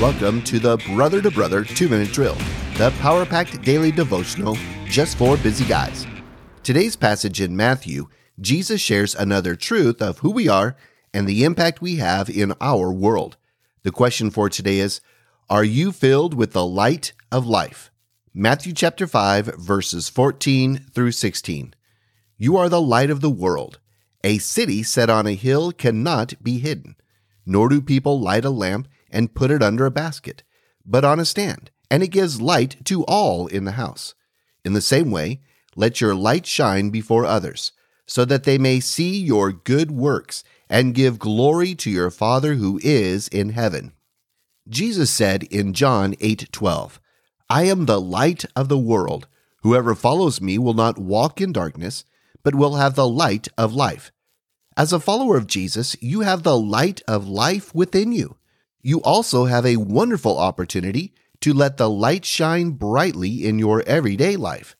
Welcome to the Brother to Brother 2 Minute Drill, the power packed daily devotional just for busy guys. Today's passage in Matthew, Jesus shares another truth of who we are and the impact we have in our world. The question for today is Are you filled with the light of life? Matthew chapter 5, verses 14 through 16. You are the light of the world. A city set on a hill cannot be hidden, nor do people light a lamp and put it under a basket, but on a stand, and it gives light to all in the house. In the same way, let your light shine before others, so that they may see your good works and give glory to your Father who is in heaven. Jesus said in John 8:12, I am the light of the world. Whoever follows me will not walk in darkness, but will have the light of life. As a follower of Jesus, you have the light of life within you you also have a wonderful opportunity to let the light shine brightly in your everyday life.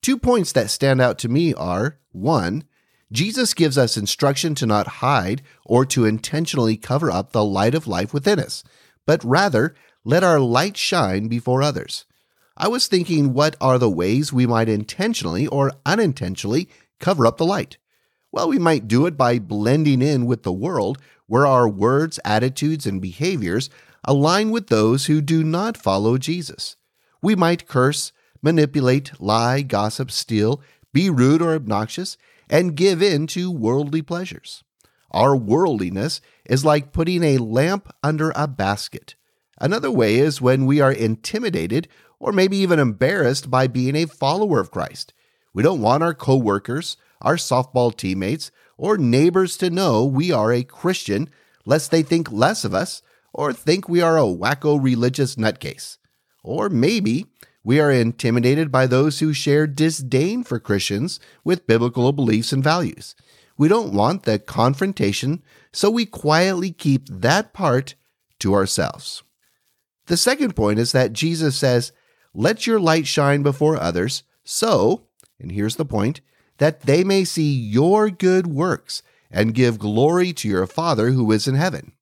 Two points that stand out to me are 1. Jesus gives us instruction to not hide or to intentionally cover up the light of life within us, but rather let our light shine before others. I was thinking, what are the ways we might intentionally or unintentionally cover up the light? Well, we might do it by blending in with the world where our words, attitudes, and behaviors align with those who do not follow Jesus. We might curse, manipulate, lie, gossip, steal, be rude or obnoxious, and give in to worldly pleasures. Our worldliness is like putting a lamp under a basket. Another way is when we are intimidated or maybe even embarrassed by being a follower of Christ. We don't want our coworkers, our softball teammates, or neighbors to know we are a Christian, lest they think less of us or think we are a wacko religious nutcase. Or maybe we are intimidated by those who share disdain for Christians with biblical beliefs and values. We don't want the confrontation, so we quietly keep that part to ourselves. The second point is that Jesus says, Let your light shine before others, so, and here's the point, that they may see your good works and give glory to your Father who is in heaven.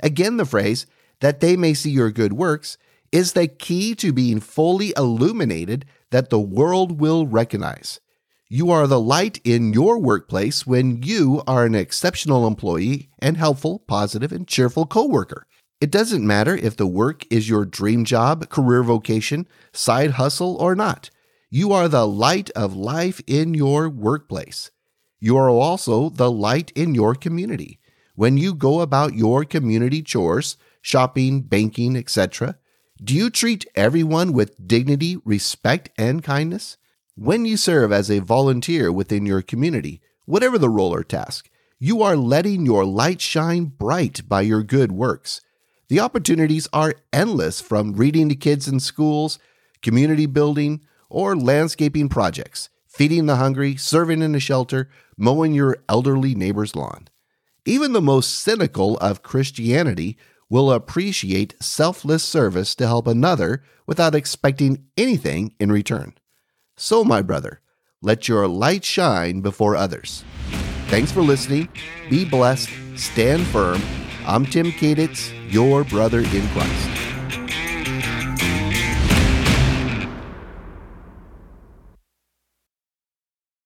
Again, the phrase, that they may see your good works, is the key to being fully illuminated that the world will recognize. You are the light in your workplace when you are an exceptional employee and helpful, positive, and cheerful coworker. It doesn't matter if the work is your dream job, career vocation, side hustle, or not. You are the light of life in your workplace. You are also the light in your community. When you go about your community chores, shopping, banking, etc., do you treat everyone with dignity, respect, and kindness? When you serve as a volunteer within your community, whatever the role or task, you are letting your light shine bright by your good works. The opportunities are endless from reading to kids in schools, community building, or landscaping projects, feeding the hungry, serving in a shelter, mowing your elderly neighbor's lawn. Even the most cynical of Christianity will appreciate selfless service to help another without expecting anything in return. So, my brother, let your light shine before others. Thanks for listening. Be blessed. Stand firm. I'm Tim Kaditz, your brother in Christ.